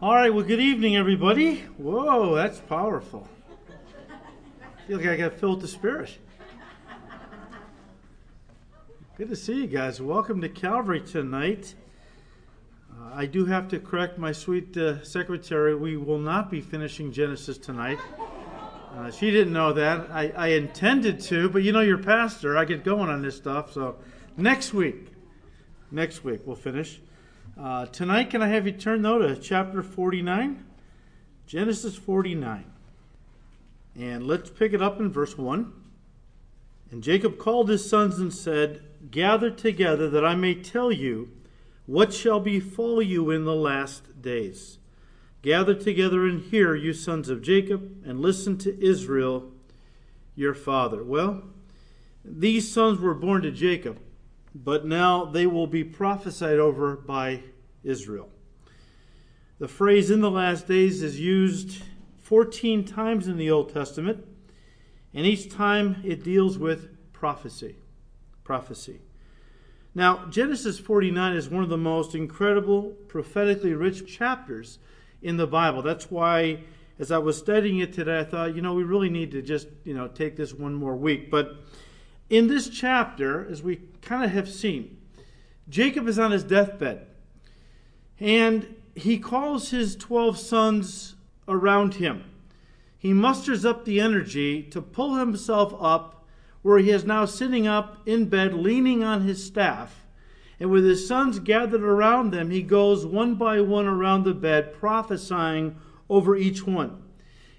All right, well, good evening, everybody. Whoa, that's powerful. I feel like I got filled with the Spirit. Good to see you guys. Welcome to Calvary tonight. Uh, I do have to correct my sweet uh, secretary. We will not be finishing Genesis tonight. Uh, she didn't know that. I, I intended to, but you know, your pastor. I get going on this stuff. So next week, next week we'll finish. Uh, tonight, can I have you turn though to chapter 49? Genesis 49. And let's pick it up in verse 1. And Jacob called his sons and said, Gather together that I may tell you what shall befall you in the last days. Gather together and hear, you sons of Jacob, and listen to Israel, your father. Well, these sons were born to Jacob but now they will be prophesied over by Israel. The phrase in the last days is used 14 times in the Old Testament, and each time it deals with prophecy. Prophecy. Now, Genesis 49 is one of the most incredible, prophetically rich chapters in the Bible. That's why, as I was studying it today, I thought, you know, we really need to just, you know, take this one more week. But in this chapter, as we kind of have seen, Jacob is on his deathbed. And he calls his 12 sons around him. He musters up the energy to pull himself up where he is now sitting up in bed, leaning on his staff. And with his sons gathered around them, he goes one by one around the bed, prophesying over each one.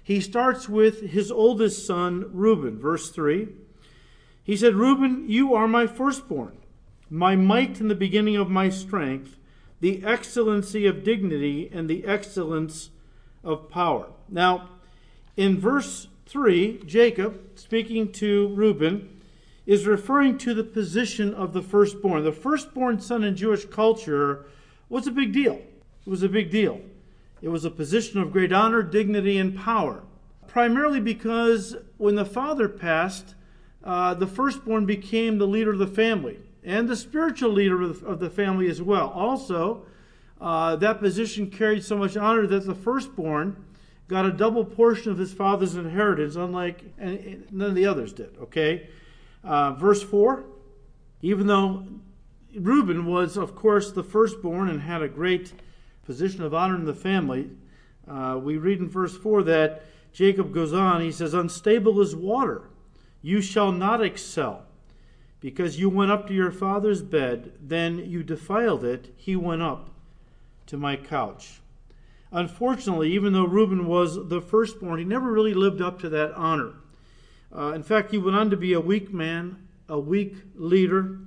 He starts with his oldest son, Reuben, verse 3. He said, Reuben, you are my firstborn, my might in the beginning of my strength, the excellency of dignity and the excellence of power. Now, in verse 3, Jacob, speaking to Reuben, is referring to the position of the firstborn. The firstborn son in Jewish culture was a big deal. It was a big deal. It was a position of great honor, dignity, and power. Primarily because when the father passed, uh, the firstborn became the leader of the family and the spiritual leader of the, of the family as well. Also, uh, that position carried so much honor that the firstborn got a double portion of his father's inheritance, unlike none of the others did. Okay? Uh, verse 4 Even though Reuben was, of course, the firstborn and had a great position of honor in the family, uh, we read in verse 4 that Jacob goes on, he says, Unstable as water you shall not excel, because you went up to your father's bed, then you defiled it, he went up to my couch. Unfortunately, even though Reuben was the firstborn, he never really lived up to that honor. Uh, in fact, he went on to be a weak man, a weak leader,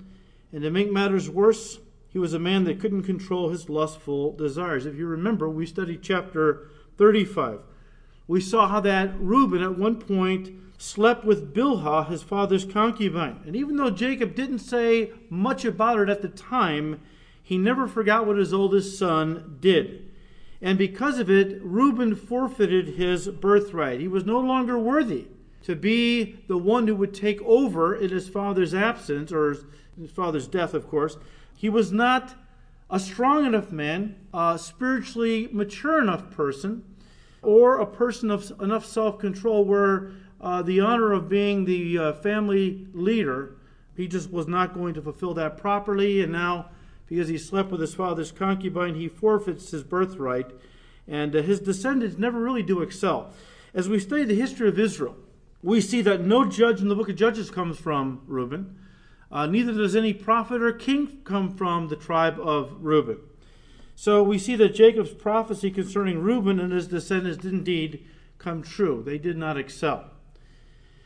and to make matters worse, he was a man that couldn't control his lustful desires. If you remember, we studied chapter 35. We saw how that Reuben at one point slept with Bilhah, his father's concubine. And even though Jacob didn't say much about it at the time, he never forgot what his oldest son did. And because of it, Reuben forfeited his birthright. He was no longer worthy to be the one who would take over in his father's absence, or his father's death, of course. He was not a strong enough man, a spiritually mature enough person, or a person of enough self control where uh, the honor of being the uh, family leader. He just was not going to fulfill that properly, and now, because he slept with his father's concubine, he forfeits his birthright, and uh, his descendants never really do excel. As we study the history of Israel, we see that no judge in the book of Judges comes from Reuben. Uh, neither does any prophet or king come from the tribe of Reuben. So we see that Jacob's prophecy concerning Reuben and his descendants did indeed come true. They did not excel.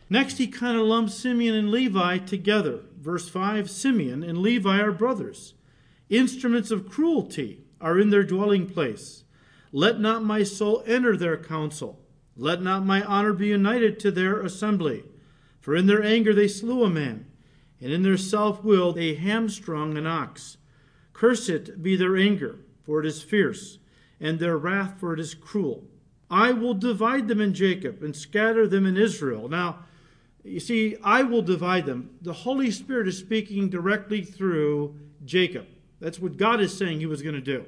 Next, he kind of lumps Simeon and Levi together. Verse 5 Simeon and Levi are brothers. Instruments of cruelty are in their dwelling place. Let not my soul enter their council. Let not my honor be united to their assembly. For in their anger they slew a man, and in their self will they hamstrung an ox. Cursed be their anger, for it is fierce, and their wrath, for it is cruel. I will divide them in Jacob and scatter them in Israel. Now, you see, I will divide them. The Holy Spirit is speaking directly through Jacob. That's what God is saying he was going to do.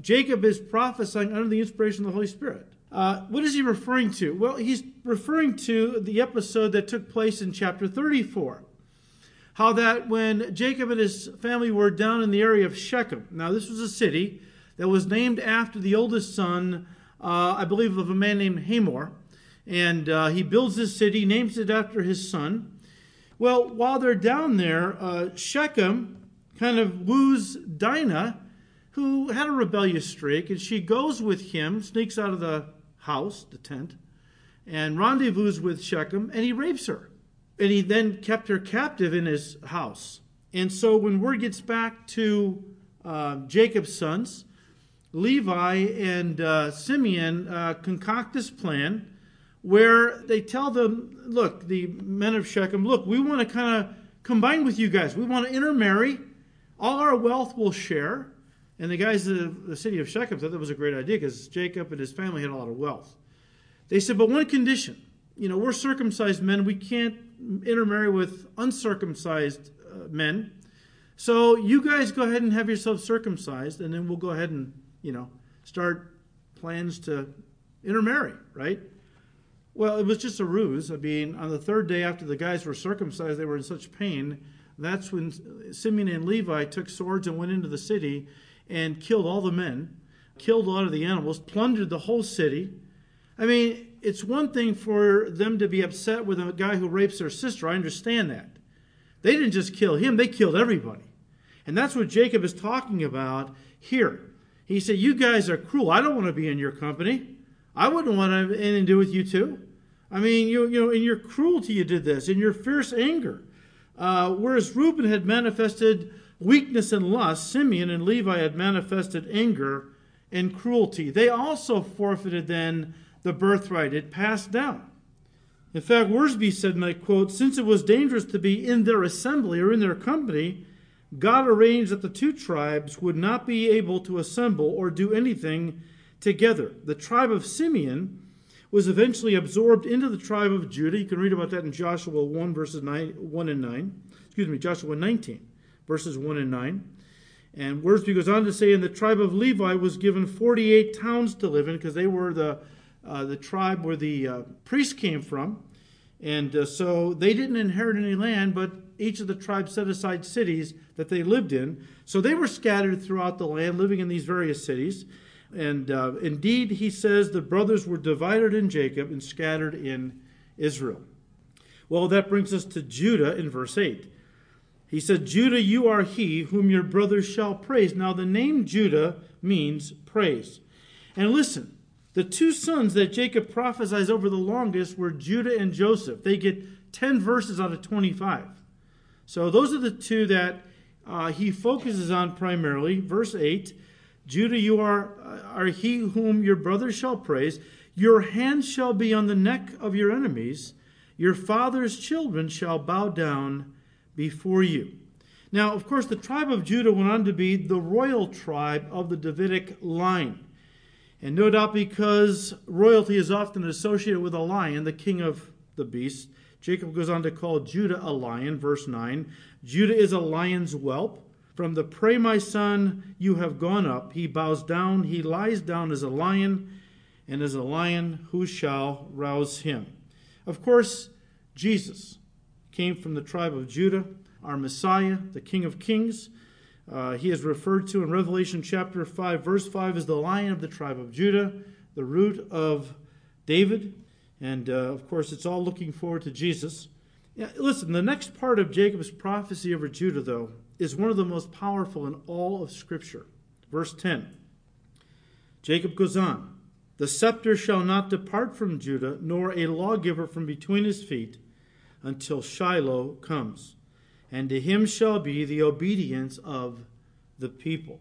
Jacob is prophesying under the inspiration of the Holy Spirit. Uh, what is he referring to? Well, he's referring to the episode that took place in chapter 34. How that when Jacob and his family were down in the area of Shechem, now this was a city that was named after the oldest son, uh, I believe, of a man named Hamor. And uh, he builds this city, names it after his son. Well, while they're down there, uh, Shechem kind of woos Dinah, who had a rebellious streak, and she goes with him, sneaks out of the house, the tent, and rendezvous with Shechem, and he rapes her. And he then kept her captive in his house. And so when word gets back to uh, Jacob's sons, Levi and uh, Simeon uh, concoct this plan where they tell them, look, the men of Shechem, look, we want to kind of combine with you guys. We want to intermarry. All our wealth will share. And the guys of the city of Shechem thought that was a great idea because Jacob and his family had a lot of wealth. They said, but one condition. You know, we're circumcised men. We can't intermarry with uncircumcised uh, men. So you guys go ahead and have yourselves circumcised, and then we'll go ahead and, you know, start plans to intermarry, right? Well, it was just a ruse. I mean, on the third day after the guys were circumcised, they were in such pain. That's when Simeon and Levi took swords and went into the city and killed all the men, killed a lot of the animals, plundered the whole city. I mean, it's one thing for them to be upset with a guy who rapes their sister. I understand that. They didn't just kill him, they killed everybody. And that's what Jacob is talking about here. He said, You guys are cruel. I don't want to be in your company. I wouldn't want to have anything to do with you too. I mean, you, you know, in your cruelty you did this, in your fierce anger. Uh, whereas Reuben had manifested weakness and lust, Simeon and Levi had manifested anger and cruelty. They also forfeited then the birthright. It passed down. In fact, Wiersbe said, and I quote, since it was dangerous to be in their assembly or in their company, God arranged that the two tribes would not be able to assemble or do anything together. The tribe of Simeon was eventually absorbed into the tribe of Judah. You can read about that in Joshua 1, verses 9, 1 and 9. Excuse me, Joshua 19, verses 1 and 9. And Wiersbe goes on to say, and the tribe of Levi was given 48 towns to live in because they were the, uh, the tribe where the uh, priests came from. And uh, so they didn't inherit any land, but each of the tribes set aside cities that they lived in. So they were scattered throughout the land, living in these various cities. And uh, indeed, he says the brothers were divided in Jacob and scattered in Israel. Well, that brings us to Judah in verse 8. He said, Judah, you are he whom your brothers shall praise. Now, the name Judah means praise. And listen, the two sons that Jacob prophesies over the longest were Judah and Joseph. They get 10 verses out of 25. So, those are the two that uh, he focuses on primarily. Verse 8 Judah, you are, uh, are he whom your brothers shall praise. Your hand shall be on the neck of your enemies. Your father's children shall bow down before you. Now, of course, the tribe of Judah went on to be the royal tribe of the Davidic line. And no doubt because royalty is often associated with a lion, the king of the beasts, Jacob goes on to call Judah a lion, verse 9. Judah is a lion's whelp. From the prey, my son, you have gone up. He bows down, he lies down as a lion, and as a lion, who shall rouse him? Of course, Jesus came from the tribe of Judah, our Messiah, the King of Kings. Uh, he is referred to in Revelation chapter 5, verse 5, as the lion of the tribe of Judah, the root of David. And uh, of course, it's all looking forward to Jesus. Yeah, listen, the next part of Jacob's prophecy over Judah, though, is one of the most powerful in all of Scripture. Verse 10 Jacob goes on The scepter shall not depart from Judah, nor a lawgiver from between his feet, until Shiloh comes, and to him shall be the obedience of the people.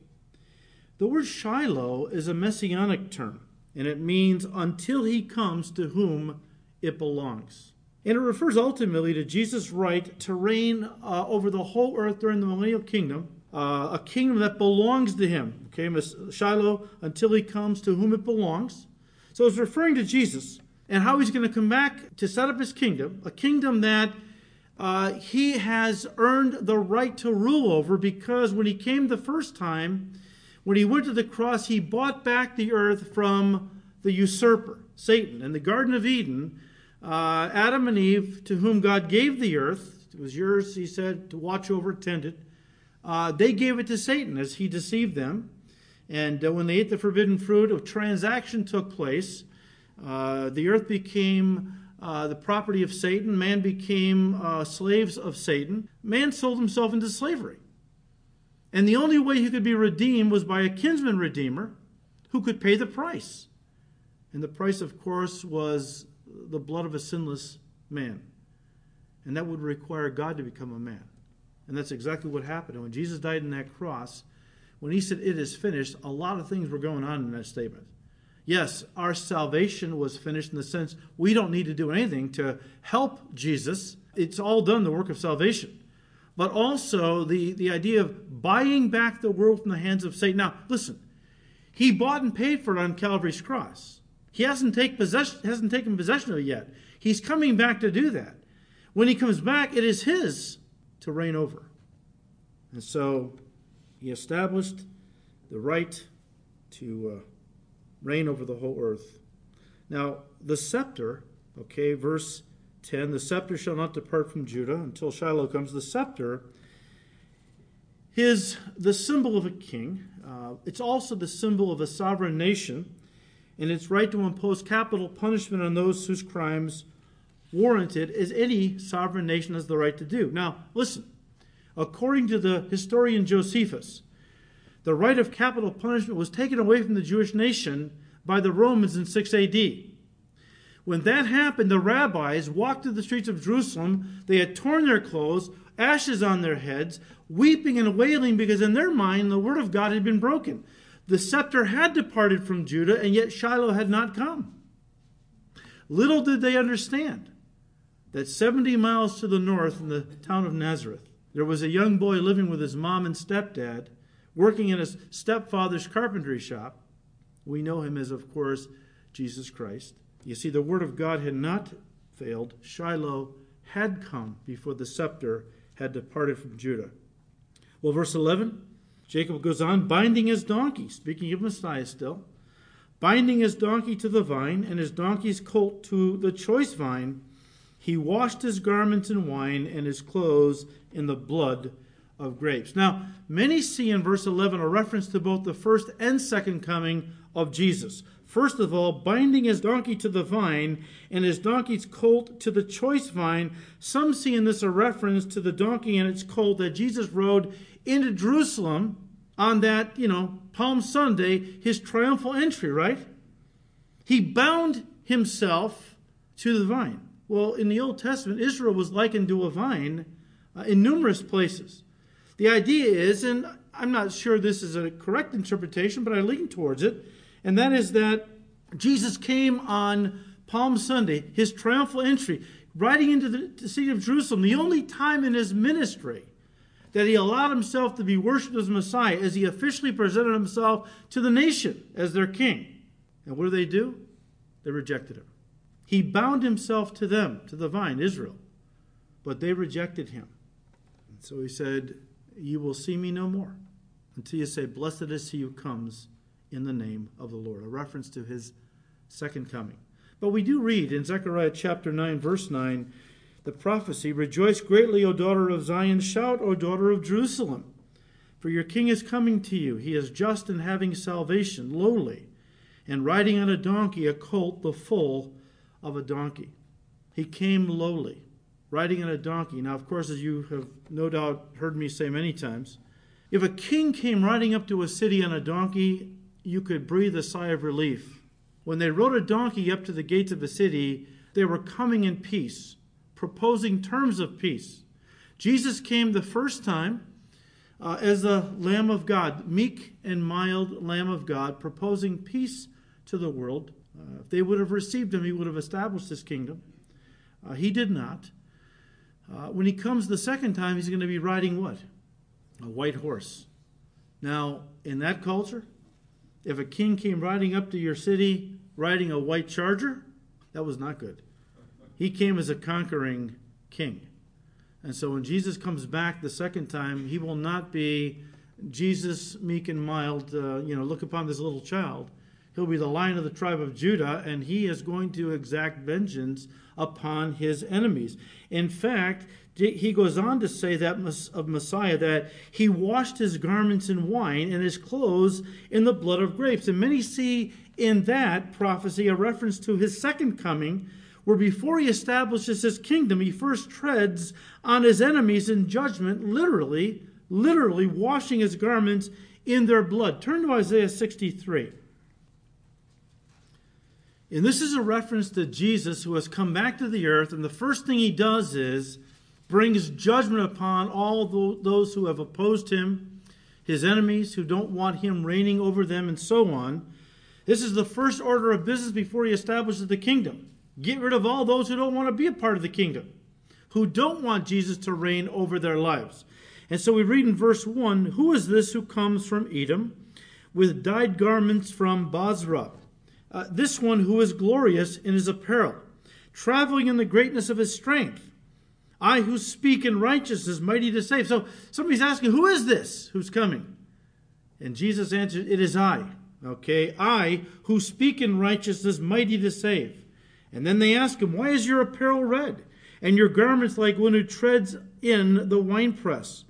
The word Shiloh is a messianic term, and it means until he comes to whom it belongs. And it refers ultimately to Jesus' right to reign uh, over the whole earth during the millennial kingdom, uh, a kingdom that belongs to him. Okay, Shiloh, until he comes to whom it belongs. So it's referring to Jesus and how he's going to come back to set up his kingdom, a kingdom that uh, he has earned the right to rule over because when he came the first time, When he went to the cross, he bought back the earth from the usurper, Satan. In the Garden of Eden, uh, Adam and Eve, to whom God gave the earth, it was yours, he said, to watch over, tend it. Uh, they gave it to Satan as he deceived them. And uh, when they ate the forbidden fruit, a transaction took place. Uh, the earth became uh, the property of Satan. Man became uh, slaves of Satan. Man sold himself into slavery. And the only way he could be redeemed was by a kinsman redeemer who could pay the price. And the price, of course, was the blood of a sinless man. And that would require God to become a man. And that's exactly what happened. And when Jesus died on that cross, when he said, It is finished, a lot of things were going on in that statement. Yes, our salvation was finished in the sense we don't need to do anything to help Jesus. It's all done, the work of salvation. But also the, the idea of buying back the world from the hands of Satan. Now, listen, he bought and paid for it on Calvary's cross. He hasn't, take possession, hasn't taken possession of it yet. He's coming back to do that. When he comes back, it is his to reign over. And so he established the right to uh, reign over the whole earth. Now, the scepter, okay, verse 10 the scepter shall not depart from Judah until Shiloh comes. The scepter is the symbol of a king, uh, it's also the symbol of a sovereign nation, and its right to impose capital punishment on those whose crimes warranted, as any sovereign nation has the right to do. Now, listen. According to the historian Josephus, the right of capital punishment was taken away from the Jewish nation by the Romans in 6 AD. When that happened, the rabbis walked through the streets of Jerusalem. They had torn their clothes, ashes on their heads, weeping and wailing because in their mind the word of God had been broken. The scepter had departed from Judah, and yet Shiloh had not come. Little did they understand that 70 miles to the north in the town of Nazareth, there was a young boy living with his mom and stepdad working in his stepfather's carpentry shop. We know him as, of course, Jesus Christ. You see, the word of God had not failed. Shiloh had come before the scepter had departed from Judah. Well, verse 11, Jacob goes on, binding his donkey, speaking of Messiah still, binding his donkey to the vine and his donkey's colt to the choice vine. He washed his garments in wine and his clothes in the blood of grapes. Now, many see in verse 11 a reference to both the first and second coming of Jesus. First of all, binding his donkey to the vine and his donkey's colt to the choice vine. Some see in this a reference to the donkey and its colt that Jesus rode into Jerusalem on that, you know, Palm Sunday, his triumphal entry, right? He bound himself to the vine. Well, in the Old Testament, Israel was likened to a vine uh, in numerous places. The idea is, and I'm not sure this is a correct interpretation, but I lean towards it, and that is that Jesus came on Palm Sunday, his triumphal entry, riding into the city of Jerusalem, the only time in his ministry that he allowed himself to be worshipped as Messiah, as he officially presented himself to the nation as their king. And what do they do? They rejected him. He bound himself to them, to the vine, Israel, but they rejected him. And so he said, you will see me no more until you say, Blessed is he who comes in the name of the Lord, a reference to his second coming. But we do read in Zechariah chapter 9, verse 9, the prophecy Rejoice greatly, O daughter of Zion, shout, O daughter of Jerusalem. For your king is coming to you. He is just and having salvation, lowly, and riding on a donkey, a colt, the foal of a donkey. He came lowly riding on a donkey. Now, of course, as you have no doubt heard me say many times, if a king came riding up to a city on a donkey, you could breathe a sigh of relief. When they rode a donkey up to the gates of a city, they were coming in peace, proposing terms of peace. Jesus came the first time uh, as the Lamb of God, meek and mild Lamb of God, proposing peace to the world. Uh, if they would have received him, he would have established his kingdom. Uh, he did not. Uh, when he comes the second time, he's going to be riding what? A white horse. Now, in that culture, if a king came riding up to your city riding a white charger, that was not good. He came as a conquering king. And so when Jesus comes back the second time, he will not be Jesus, meek and mild, uh, you know, look upon this little child. He'll be the lion of the tribe of Judah, and he is going to exact vengeance upon his enemies. In fact, he goes on to say that of Messiah that he washed his garments in wine and his clothes in the blood of grapes. And many see in that prophecy a reference to his second coming, where before he establishes his kingdom, he first treads on his enemies in judgment, literally, literally washing his garments in their blood. Turn to Isaiah 63. And this is a reference to Jesus who has come back to the earth, and the first thing he does is brings judgment upon all those who have opposed him, his enemies who don't want him reigning over them, and so on. This is the first order of business before he establishes the kingdom. Get rid of all those who don't want to be a part of the kingdom, who don't want Jesus to reign over their lives. And so we read in verse 1 Who is this who comes from Edom with dyed garments from Bozrah? Uh, this one who is glorious in his apparel, traveling in the greatness of his strength. I who speak in righteousness, mighty to save. So somebody's asking, Who is this who's coming? And Jesus answered, It is I. Okay, I who speak in righteousness, mighty to save. And then they ask him, Why is your apparel red, and your garments like one who treads in the winepress?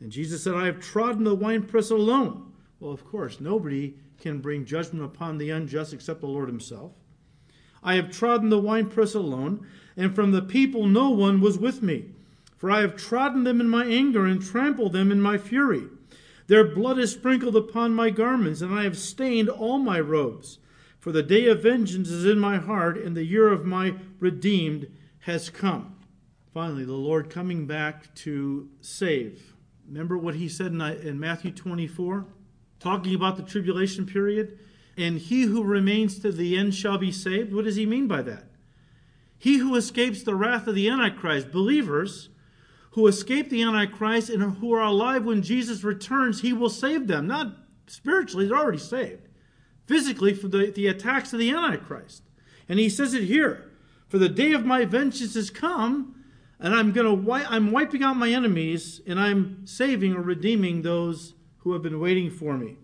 And Jesus said, I have trodden the winepress alone. Well, of course, nobody can bring judgment upon the unjust except the Lord Himself. I have trodden the winepress alone and from the people no one was with me. For I have trodden them in my anger and trampled them in my fury. Their blood is sprinkled upon my garments, and I have stained all my robes. For the day of vengeance is in my heart, and the year of my redeemed has come. Finally, the Lord coming back to save. Remember what he said in Matthew 24, talking about the tribulation period? And he who remains to the end shall be saved. What does he mean by that? He who escapes the wrath of the Antichrist, believers who escape the Antichrist and who are alive when Jesus returns, he will save them. Not spiritually, they're already saved. Physically, from the, the attacks of the Antichrist. And he says it here For the day of my vengeance has come, and I'm going to I'm wiping out my enemies, and I'm saving or redeeming those who have been waiting for me.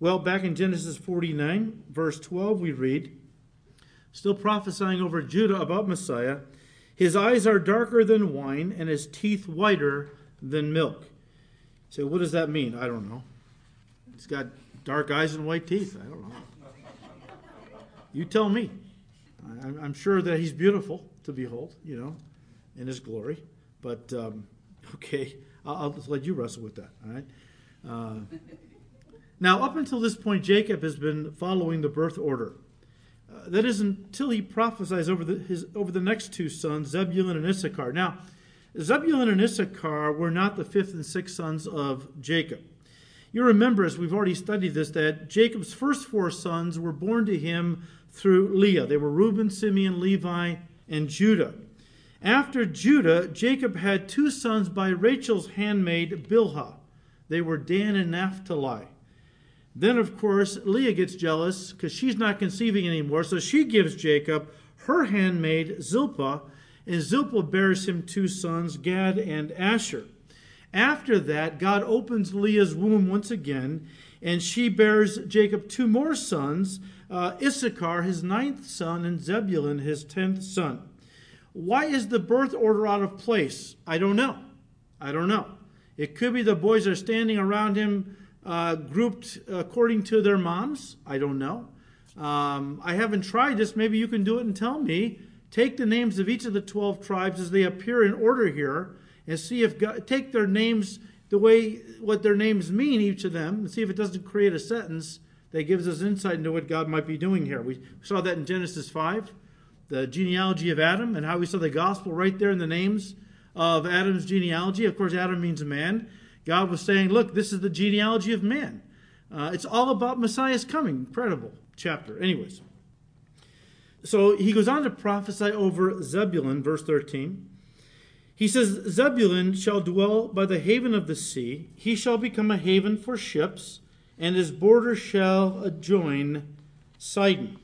Well, back in Genesis 49, verse 12, we read, still prophesying over Judah about Messiah. His eyes are darker than wine, and his teeth whiter than milk. So, what does that mean? I don't know. He's got dark eyes and white teeth. I don't know. You tell me. I'm sure that he's beautiful to behold, you know, in his glory. But, um, okay, I'll, I'll, just let you wrestle with that, all right? Uh, now, up until this point, Jacob has been following the birth order that is until he prophesies over the, his, over the next two sons, Zebulun and Issachar. Now, Zebulun and Issachar were not the fifth and sixth sons of Jacob. You remember, as we've already studied this, that Jacob's first four sons were born to him through Leah. They were Reuben, Simeon, Levi, and Judah. After Judah, Jacob had two sons by Rachel's handmaid, Bilhah. They were Dan and Naphtali. Then, of course, Leah gets jealous because she's not conceiving anymore. So she gives Jacob her handmaid, Zilpah, and Zilpah bears him two sons, Gad and Asher. After that, God opens Leah's womb once again, and she bears Jacob two more sons uh, Issachar, his ninth son, and Zebulun, his tenth son. Why is the birth order out of place? I don't know. I don't know. It could be the boys are standing around him uh, grouped according to their moms. I don't know. Um, I haven't tried this. Maybe you can do it and tell me. Take the names of each of the 12 tribes as they appear in order here and see if God, take their names the way what their names mean, each of them, and see if it doesn't create a sentence that gives us insight into what God might be doing here. We saw that in Genesis 5, the genealogy of Adam, and how we saw the gospel right there in the names of Adam's genealogy. Of course, Adam means man. God was saying, look, this is the genealogy of man. Uh, it's all about Messiah's coming. Incredible chapter. Anyways. So he goes on to prophesy over Zebulun, verse 13. He says, Zebulun shall dwell by the haven of the sea. He shall become a haven for ships, and his border shall adjoin Sidon.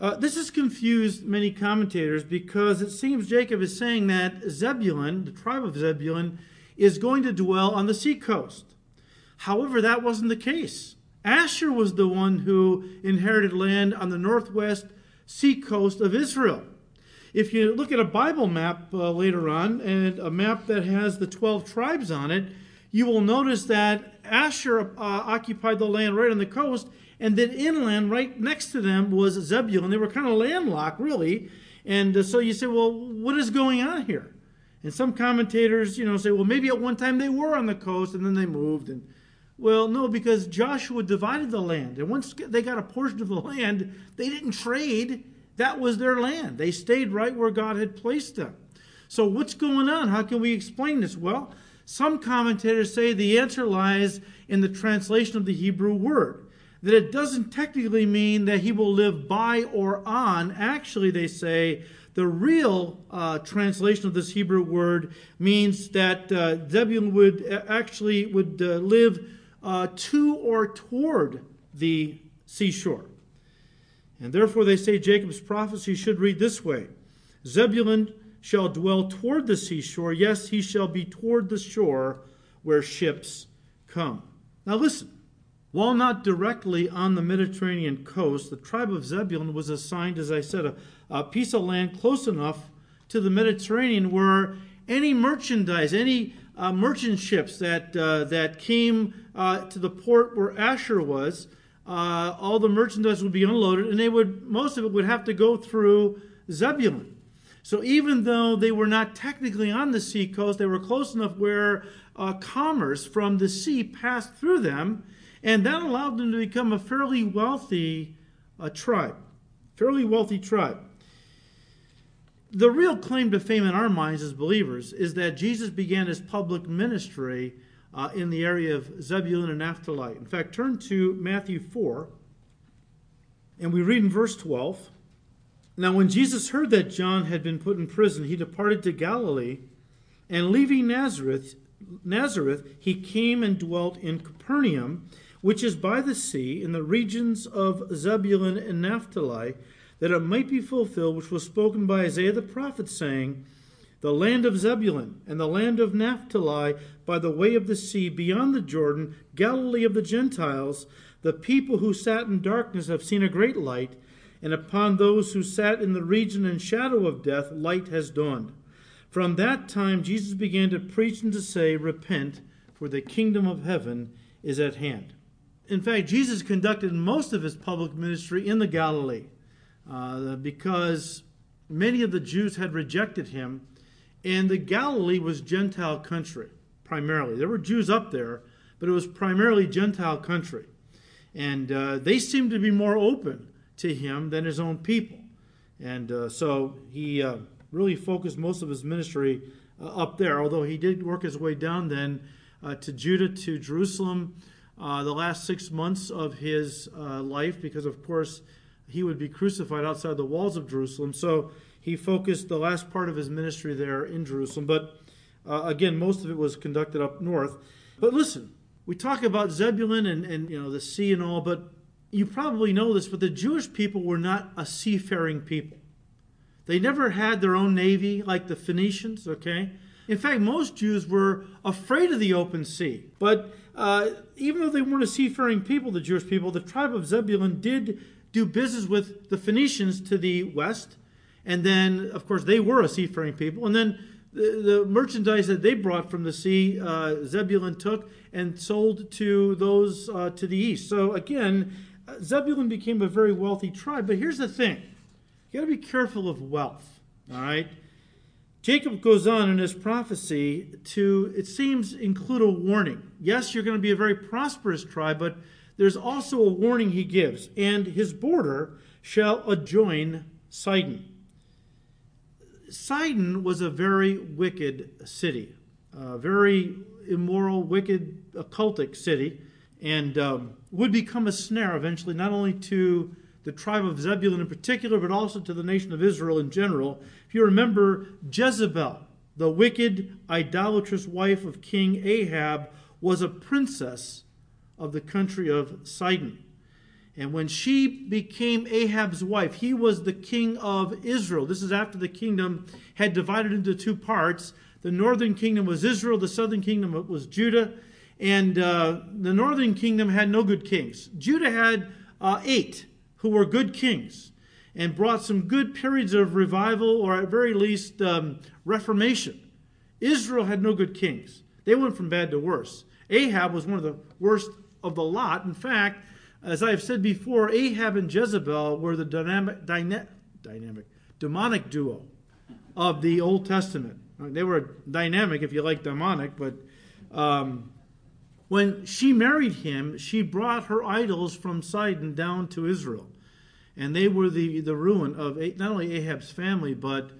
Uh, this has confused many commentators because it seems Jacob is saying that Zebulun, the tribe of Zebulun, is going to dwell on the seacoast. However, that wasn't the case. Asher was the one who inherited land on the northwest seacoast of Israel. If you look at a Bible map uh, later on, and a map that has the 12 tribes on it, you will notice that Asher uh, occupied the land right on the coast, and then inland, right next to them, was Zebulun. They were kind of landlocked, really. And uh, so you say, well, what is going on here? And some commentators, you know, say, well, maybe at one time they were on the coast and then they moved. And well, no, because Joshua divided the land, and once they got a portion of the land, they didn't trade. That was their land. They stayed right where God had placed them. So what's going on? How can we explain this? Well, some commentators say the answer lies in the translation of the Hebrew word that it doesn't technically mean that he will live by or on. Actually, they say the real uh, translation of this Hebrew word means that uh, Zebulun would uh, actually would uh, live uh, to or toward the seashore. And therefore, they say Jacob's prophecy should read this way Zebulun shall dwell toward the seashore. Yes, he shall be toward the shore where ships come. Now, listen. While not directly on the Mediterranean coast, the tribe of Zebulun was assigned, as I said, a, a piece of land close enough to the Mediterranean where any merchandise, any uh, merchant ships that, uh, that came uh, to the port where Asher was, uh, all the merchandise would be unloaded, and they would most of it would have to go through Zebulun. So even though they were not technically on the sea coast, they were close enough where uh, commerce from the sea passed through them and that allowed them to become a fairly wealthy uh, tribe. Fairly wealthy tribe. The real claim to fame in our minds as believers is that Jesus began his public ministry uh, in the area of Zebulun and Naphtali. In fact, turn to Matthew 4, and we read in verse 12. Now, when Jesus heard that John had been put in prison, he departed to Galilee, and leaving Nazareth, Nazareth, he came and dwelt in Capernaum which is by the sea, in the regions of Zebulun and Naphtali, that it might be fulfilled which was spoken by Isaiah the prophet, saying, The land of Zebulun and the land of Naphtali by the way of the sea beyond the Jordan, Galilee of the Gentiles, the people who sat in darkness have seen a great light, and upon those who sat in the region and shadow of death, light has dawned. From that time, Jesus began to preach and to say, Repent, for the kingdom of heaven is at hand. In fact, Jesus conducted most of his public ministry in the Galilee uh, because many of the Jews had rejected him, and the Galilee was Gentile country primarily. There were Jews up there, but it was primarily Gentile country. And uh, they seemed to be more open to him than his own people. And uh, so he uh, really focused most of his ministry uh, up there, although he did work his way down then uh, to Judah, to Jerusalem, uh, the last six months of his life because, of course, he would be crucified outside the walls of Jerusalem. So he focused the last part of his ministry there in Jerusalem. But uh, again, most of it was conducted up north. But listen, we talk about Zebulun and, and you know the sea and all, but you probably know this, but the Jewish people were not a seafaring people. They never had their own navy like the Phoenicians, okay? In fact, most Jews were afraid of the open sea. But uh, even though they weren't a seafaring people, the Jewish people, the tribe of Zebulun did do business with the Phoenicians to the west. And then, of course, they were a seafaring people. And then the, the merchandise that they brought from the sea, uh, Zebulun took and sold to those uh, to the east. So again, Zebulun became a very wealthy tribe. But here's the thing you got to be careful of wealth, all right? Jacob goes on in his prophecy to, it seems, include a warning. Yes, you're going to be a very prosperous tribe, but there's also a warning he gives. And his border shall adjoin Sidon. Sidon was a very wicked city, a very immoral, wicked, occultic city, and um, would become a snare eventually, not only to the tribe of Zebulun in particular, but also to the nation of Israel in general. If you remember, Jezebel, the wicked, idolatrous wife of King Ahab, was a princess of the country of Sidon. And when she became Ahab's wife, he was the king of Israel. This is after the kingdom had divided into two parts. The northern kingdom was Israel, the southern kingdom was Judah. And uh, the northern kingdom had no good kings. Judah had uh, eight who were good kings and brought some good periods of revival or at very least um, reformation. Israel had no good kings. They went from bad to worse. Ahab was one of the worst of the lot. In fact, as I have said before, Ahab and Jezebel were the dynamic, dyna, dynamic demonic duo of the Old Testament. They were dynamic, if you like demonic, but um, when she married him, she brought her idols from Sidon down to Israel. And they were the, the ruin of not only Ahab's family, but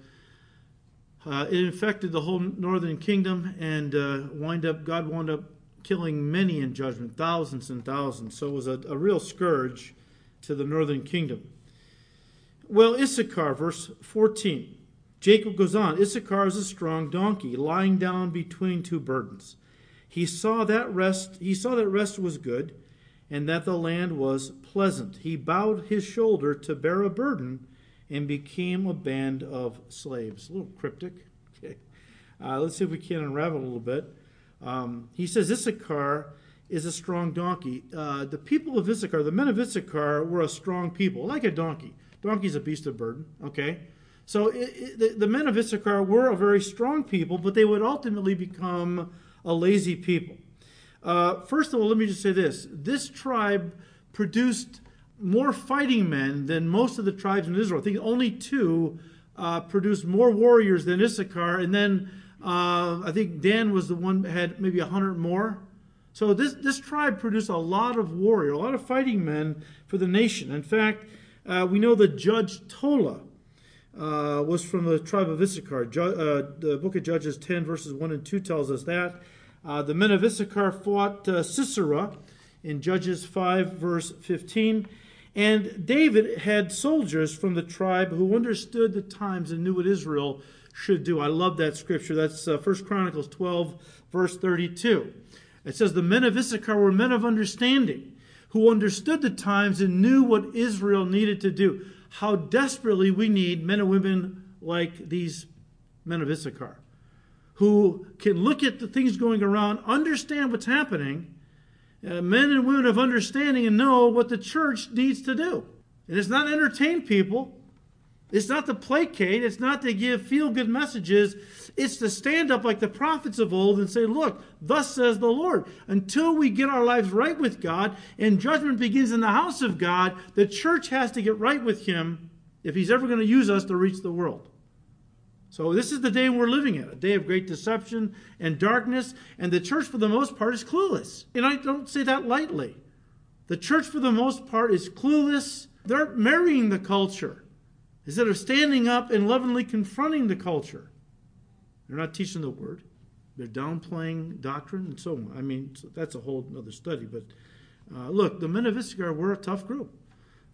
uh, it infected the whole northern kingdom and uh, wind up, God wound up killing many in judgment, thousands and thousands. So it was a, a real scourge to the northern kingdom. Well, Issachar, verse 14. Jacob goes on Issachar is a strong donkey, lying down between two burdens. He saw that rest, he saw that rest was good, and that the land was pleasant. He bowed his shoulder to bear a burden and became a band of slaves. A little cryptic. Okay. Uh, let's see if we can unravel a little bit. Um, he says Issachar is a strong donkey. Uh, the people of Issachar, the men of Issachar, were a strong people, like a donkey. Donkey's a beast of burden, okay? So it, it, the, the men of Issachar were a very strong people, but they would ultimately become a lazy people. Uh, first of all, let me just say this this tribe produced more fighting men than most of the tribes in Israel. I think only two uh, produced more warriors than Issachar, and then uh, I think Dan was the one that had maybe a hundred more. So this this tribe produced a lot of warrior, a lot of fighting men for the nation. In fact, uh, we know that Judge Tola uh, was from the tribe of Issachar. Ju- uh, the book of Judges 10 verses 1 and 2 tells us that. Uh, the men of Issachar fought uh, Sisera in Judges 5, verse 15. And David had soldiers from the tribe who understood the times and knew what Israel should do. I love that scripture. That's uh, 1 Chronicles 12, verse 32. It says, The men of Issachar were men of understanding who understood the times and knew what Israel needed to do. How desperately we need men and women like these men of Issachar who can look at the things going around, understand what's happening, uh, men and women of understanding, and know what the church needs to do. And it's not entertain people. It's not to placate. It's not to give feel good messages. It's to stand up like the prophets of old and say, Look, thus says the Lord. Until we get our lives right with God and judgment begins in the house of God, the church has to get right with Him if He's ever going to use us to reach the world. So this is the day we're living in, a day of great deception and darkness, and the church for the most part is clueless. And I don't say that lightly. The church for the most part is clueless. They're marrying the culture instead of standing up and lovingly confronting the culture. They're not teaching the word. They're downplaying doctrine and so on. I mean, that's a whole other study. But uh, look, the men of Issachar were a tough group.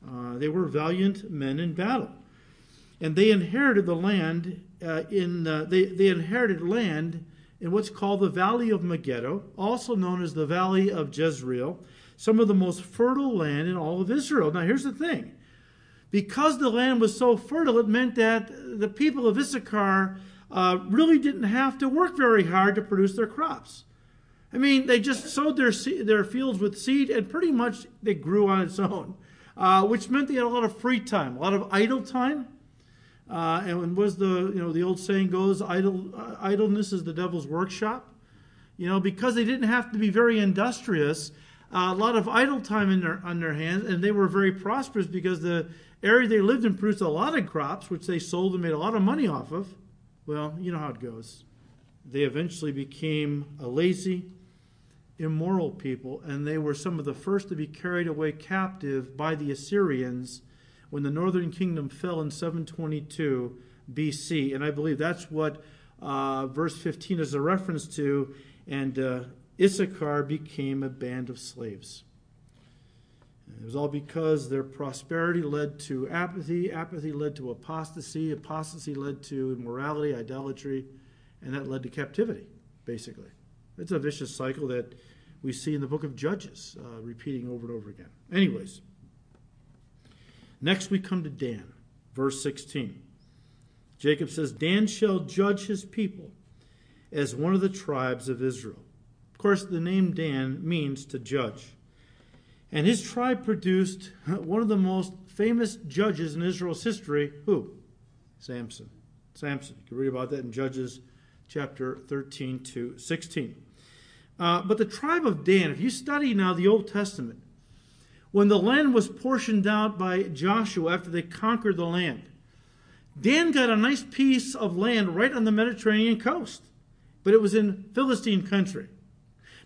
Uh, they were valiant men in battle and they inherited the land uh, in uh, they, they inherited land in what's called the Valley of Megiddo, also known as the Valley of Jezreel, some of the most fertile land in all of Israel. Now, here's the thing because the land was so fertile, it meant that the people of Issachar uh, really didn't have to work very hard to produce their crops. I mean, they just sowed their, their fields with seed, and pretty much they grew on its own, uh, which meant they had a lot of free time, a lot of idle time. Uh, and was the you know the old saying goes, idle uh, idleness is the devil's workshop. You know because they didn't have to be very industrious, uh, a lot of idle time in their on their hands, and they were very prosperous because the area they lived in produced a lot of crops, which they sold and made a lot of money off of. Well, you know how it goes. They eventually became a lazy, immoral people, and they were some of the first to be carried away captive by the Assyrians when the northern kingdom fell in 722 BC. And I believe that's what uh, verse 15 is a reference to. And uh, Issachar became a band of slaves. It was all because their prosperity led to apathy, apathy led to apostasy, apostasy led to immorality, idolatry, and that led to captivity, basically. It's a vicious cycle that we see in the book of Judges, uh, repeating over and over again. Anyways, Next, we come to Dan, verse 16. Jacob says, Dan shall judge his people as one of the tribes of Israel. Of course, the name Dan means to judge. And his tribe produced one of the most famous judges in Israel's history. Who? Samson. Samson. You can read about that in Judges chapter 13 to 16. Uh, but the tribe of Dan, if you study now the Old Testament, when the land was portioned out by Joshua after they conquered the land, Dan got a nice piece of land right on the Mediterranean coast, but it was in Philistine country.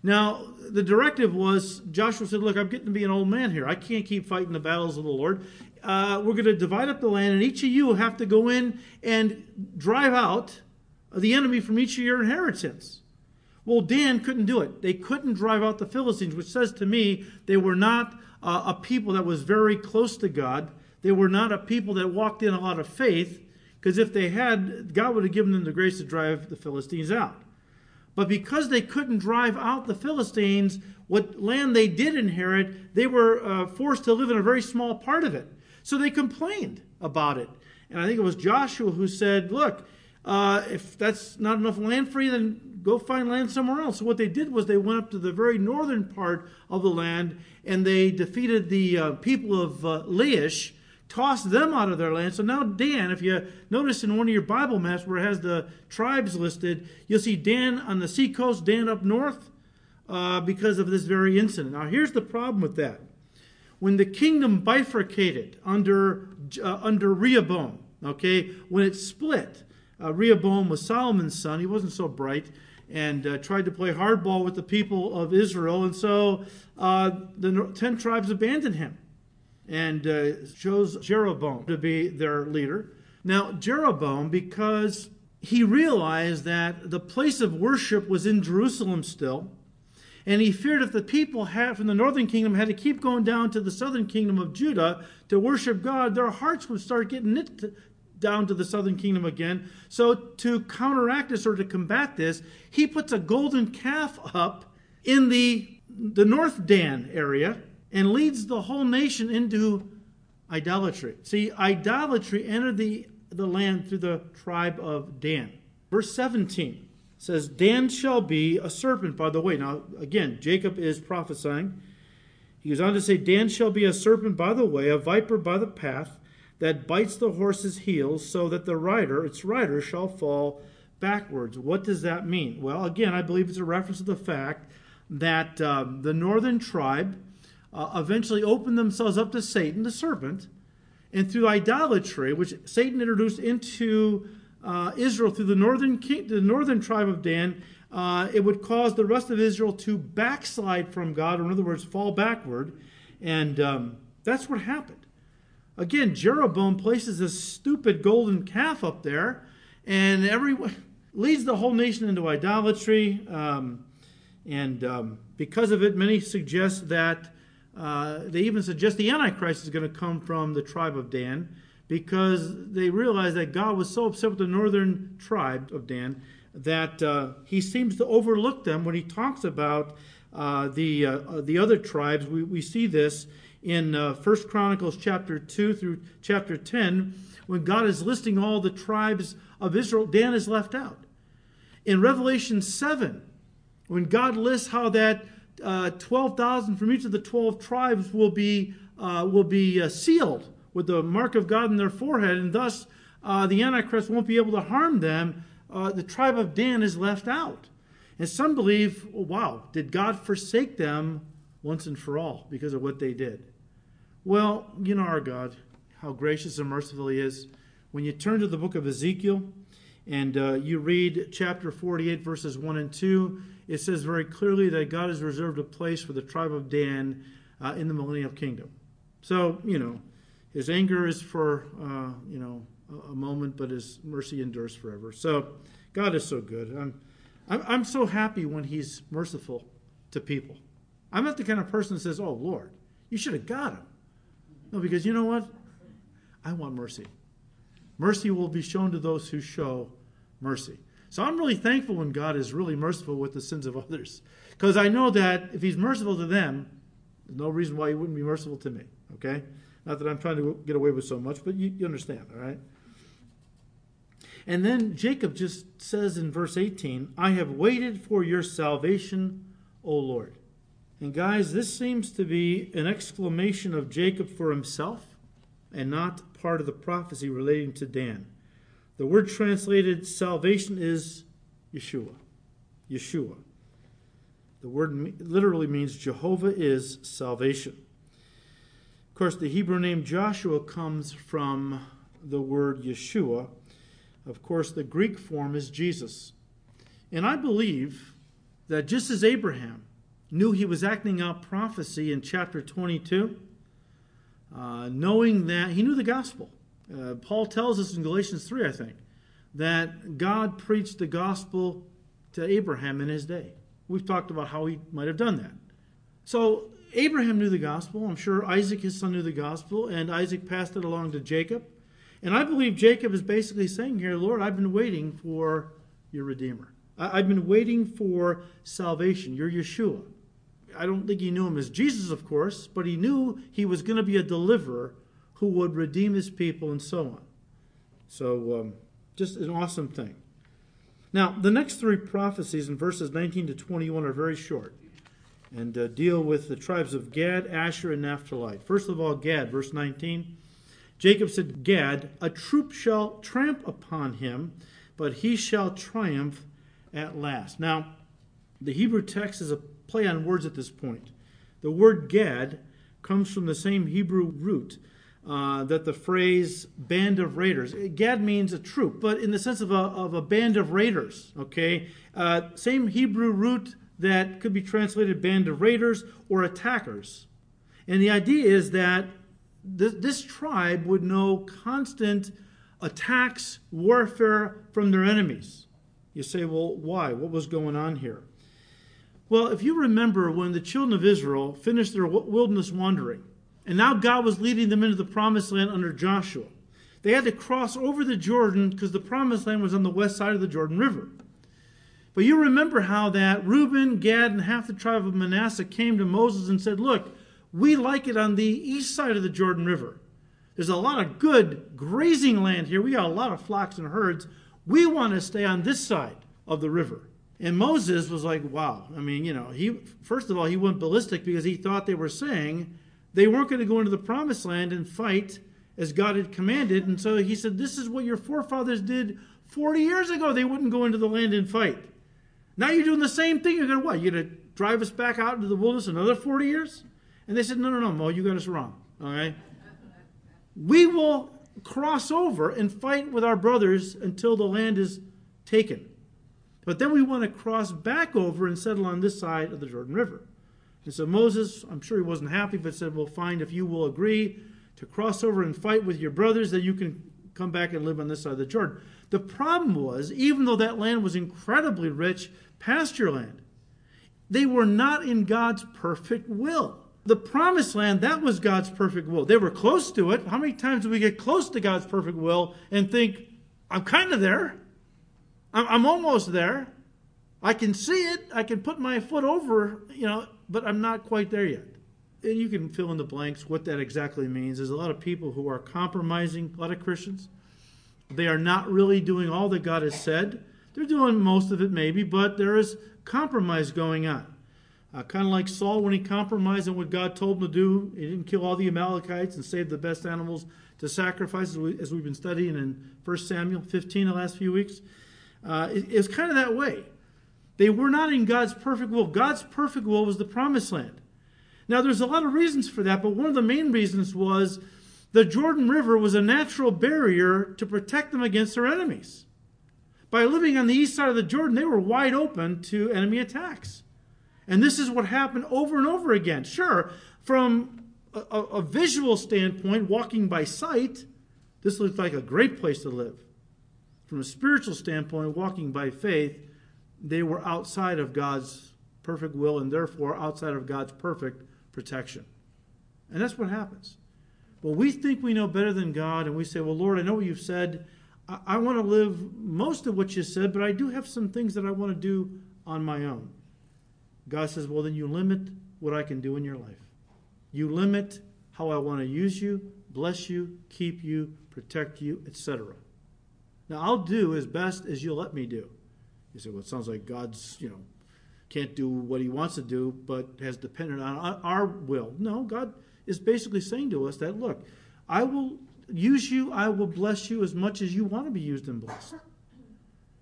Now, the directive was Joshua said, Look, I'm getting to be an old man here. I can't keep fighting the battles of the Lord. Uh, we're going to divide up the land, and each of you have to go in and drive out the enemy from each of your inheritance. Well, Dan couldn't do it. They couldn't drive out the Philistines, which says to me they were not uh, a people that was very close to God. They were not a people that walked in a lot of faith, because if they had, God would have given them the grace to drive the Philistines out. But because they couldn't drive out the Philistines, what land they did inherit, they were uh, forced to live in a very small part of it. So they complained about it. And I think it was Joshua who said, Look, uh, if that's not enough land for you, then go find land somewhere else. So what they did was they went up to the very northern part of the land and they defeated the uh, people of uh, Laish, tossed them out of their land. So now Dan, if you notice in one of your Bible maps where it has the tribes listed, you'll see Dan on the seacoast, Dan up north, uh, because of this very incident. Now here's the problem with that. When the kingdom bifurcated under uh, under Rehoboam, okay, when it split, uh, Rehoboam was Solomon's son. He wasn't so bright and uh, tried to play hardball with the people of Israel. And so uh, the ten tribes abandoned him and uh, chose Jeroboam to be their leader. Now, Jeroboam, because he realized that the place of worship was in Jerusalem still, and he feared if the people had, from the northern kingdom had to keep going down to the southern kingdom of Judah to worship God, their hearts would start getting knit down to the southern kingdom again. So, to counteract this or to combat this, he puts a golden calf up in the, the North Dan area and leads the whole nation into idolatry. See, idolatry entered the, the land through the tribe of Dan. Verse 17 says, Dan shall be a serpent, by the way. Now, again, Jacob is prophesying. He goes on to say, Dan shall be a serpent by the way, a viper by the path that bites the horse's heels, so that the rider, its rider, shall fall backwards. What does that mean? Well, again, I believe it's a reference to the fact that uh, the northern tribe uh, eventually opened themselves up to Satan, the serpent, and through idolatry, which Satan introduced into uh, Israel through the northern king, the northern tribe of Dan, uh, it would cause the rest of Israel to backslide from God, or in other words, fall backward, and um, that's what happened. Again, Jeroboam places this stupid golden calf up there, and everyone leads the whole nation into idolatry. Um, and um, because of it, many suggest that uh, they even suggest the Antichrist is going to come from the tribe of Dan because they realize that God was so upset with the northern tribe of Dan that uh, he seems to overlook them when he talks about uh, the, uh, the other tribes. We, we see this in uh, 1 Chronicles chapter 2 through chapter 10, when God is listing all the tribes of Israel, Dan is left out. In Revelation 7, when God lists how that uh, 12,000 from each of the 12 tribes will be, uh, will be uh, sealed with the mark of God in their forehead, and thus uh, the Antichrist won't be able to harm them, uh, the tribe of Dan is left out. And some believe, oh, wow, did God forsake them once and for all because of what they did? Well, you know our God, how gracious and merciful He is. When you turn to the book of Ezekiel and uh, you read chapter 48, verses 1 and 2, it says very clearly that God has reserved a place for the tribe of Dan uh, in the millennial kingdom. So, you know, His anger is for, uh, you know, a, a moment, but His mercy endures forever. So, God is so good. I'm, I'm, I'm so happy when He's merciful to people. I'm not the kind of person that says, oh, Lord, you should have got him. No, because you know what? I want mercy. Mercy will be shown to those who show mercy. So I'm really thankful when God is really merciful with the sins of others. Because I know that if He's merciful to them, there's no reason why He wouldn't be merciful to me. Okay? Not that I'm trying to get away with so much, but you, you understand, all right? And then Jacob just says in verse 18, I have waited for your salvation, O Lord. And guys, this seems to be an exclamation of Jacob for himself and not part of the prophecy relating to Dan. The word translated salvation is Yeshua. Yeshua. The word literally means Jehovah is salvation. Of course, the Hebrew name Joshua comes from the word Yeshua. Of course, the Greek form is Jesus. And I believe that just as Abraham knew he was acting out prophecy in chapter 22, uh, knowing that he knew the gospel. Uh, Paul tells us in Galatians 3, I think, that God preached the gospel to Abraham in his day. We've talked about how he might have done that. So Abraham knew the gospel. I'm sure Isaac, his son, knew the gospel, and Isaac passed it along to Jacob. And I believe Jacob is basically saying here, Lord, I've been waiting for your Redeemer. I've been waiting for salvation, your Yeshua. I don't think he knew him as Jesus, of course, but he knew he was going to be a deliverer who would redeem his people and so on. So, um, just an awesome thing. Now, the next three prophecies in verses 19 to 21 are very short and uh, deal with the tribes of Gad, Asher, and Naphtali. First of all, Gad, verse 19. Jacob said, Gad, a troop shall tramp upon him, but he shall triumph at last. Now, the Hebrew text is a play on words at this point. The word Gad comes from the same Hebrew root uh, that the phrase band of raiders. Gad means a troop, but in the sense of a, of a band of raiders, okay? Uh, same Hebrew root that could be translated band of raiders or attackers. And the idea is that th- this tribe would know constant attacks, warfare from their enemies. You say, well, why? What was going on here? Well, if you remember when the children of Israel finished their wilderness wandering, and now God was leading them into the promised land under Joshua, they had to cross over the Jordan because the promised land was on the west side of the Jordan River. But you remember how that Reuben, Gad, and half the tribe of Manasseh came to Moses and said, Look, we like it on the east side of the Jordan River. There's a lot of good grazing land here. We got a lot of flocks and herds. We want to stay on this side of the river. And Moses was like, wow. I mean, you know, he first of all, he went ballistic because he thought they were saying they weren't going to go into the promised land and fight as God had commanded. And so he said, This is what your forefathers did 40 years ago. They wouldn't go into the land and fight. Now you're doing the same thing. You're going to what? You're going to drive us back out into the wilderness another 40 years? And they said, No, no, no, Mo, you got us wrong. All right? We will cross over and fight with our brothers until the land is taken. But then we want to cross back over and settle on this side of the Jordan River. And so Moses, I'm sure he wasn't happy, but said, Well, fine, if you will agree to cross over and fight with your brothers, then you can come back and live on this side of the Jordan. The problem was, even though that land was incredibly rich, pasture land, they were not in God's perfect will. The promised land, that was God's perfect will. They were close to it. How many times do we get close to God's perfect will and think, I'm kind of there? I'm, I'm almost there. I can see it. I can put my foot over, you know, but I'm not quite there yet. And you can fill in the blanks what that exactly means. There's a lot of people who are compromising, a lot of Christians. They are not really doing all that God has said. They're doing most of it, maybe, but there is compromise going on. Uh, kind of like Saul when he compromised on what God told him to do. He didn't kill all the Amalekites and save the best animals to sacrifice, as, we, as we've been studying in 1 Samuel 15 the last few weeks. Uh, it, it was kind of that way. They were not in God's perfect will. God's perfect will was the promised land. Now, there's a lot of reasons for that, but one of the main reasons was the Jordan River was a natural barrier to protect them against their enemies. By living on the east side of the Jordan, they were wide open to enemy attacks. And this is what happened over and over again. Sure, from a, a visual standpoint, walking by sight, this looked like a great place to live. From a spiritual standpoint, walking by faith, they were outside of God's perfect will and therefore outside of God's perfect protection. And that's what happens. Well, we think we know better than God, and we say, Well, Lord, I know what you've said. I, I want to live most of what you said, but I do have some things that I want to do on my own. God says, Well, then you limit what I can do in your life. You limit how I want to use you, bless you, keep you, protect you, etc. Now, I'll do as best as you'll let me do. You say, well, it sounds like God's, you know, can't do what he wants to do, but has depended on our will. No, God is basically saying to us that, look, I will use you, I will bless you as much as you want to be used and blessed.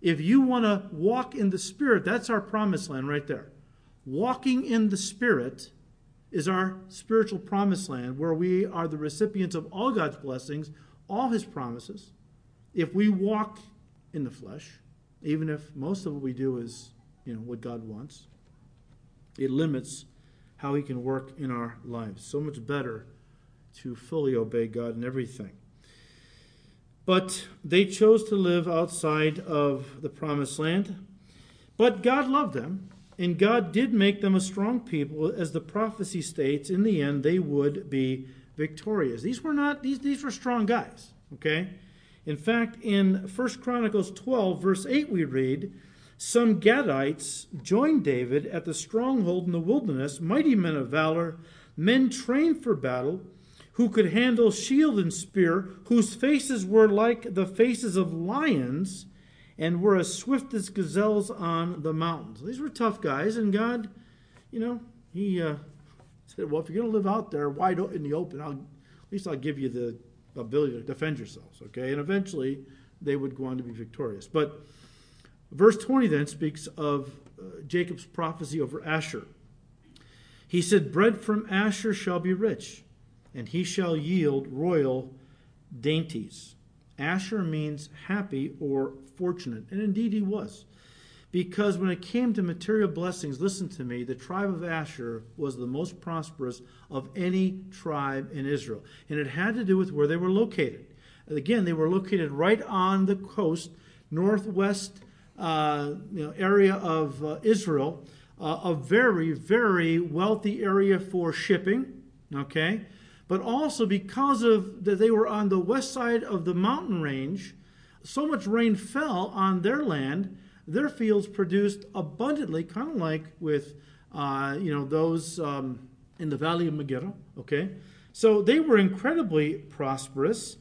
If you want to walk in the Spirit, that's our promised land right there. Walking in the Spirit is our spiritual promised land where we are the recipients of all God's blessings, all His promises. If we walk in the flesh, even if most of what we do is you know what God wants, it limits how He can work in our lives. So much better to fully obey God in everything. But they chose to live outside of the promised land. But God loved them, and God did make them a strong people, as the prophecy states, in the end they would be victorious. These were not these, these were strong guys, okay? In fact, in 1 Chronicles 12, verse 8, we read, Some Gadites joined David at the stronghold in the wilderness, mighty men of valor, men trained for battle who could handle shield and spear, whose faces were like the faces of lions, and were as swift as gazelles on the mountains. These were tough guys, and God, you know, He uh, said, "Well, if you're going to live out there wide in the open, I'll, at least I'll give you the ability to defend yourselves." Okay, and eventually they would go on to be victorious. But verse 20 then speaks of uh, Jacob's prophecy over Asher. He said, "Bread from Asher shall be rich." and he shall yield royal dainties. Asher means happy or fortunate, and indeed he was. Because when it came to material blessings, listen to me, the tribe of Asher was the most prosperous of any tribe in Israel. And it had to do with where they were located. Again, they were located right on the coast, northwest uh, you know, area of uh, Israel, uh, a very, very wealthy area for shipping. Okay? but also because of that they were on the west side of the mountain range, so much rain fell on their land, their fields produced abundantly, kind of like with uh, you know those um, in the valley of Megiddo. Okay, so they were incredibly prosperous,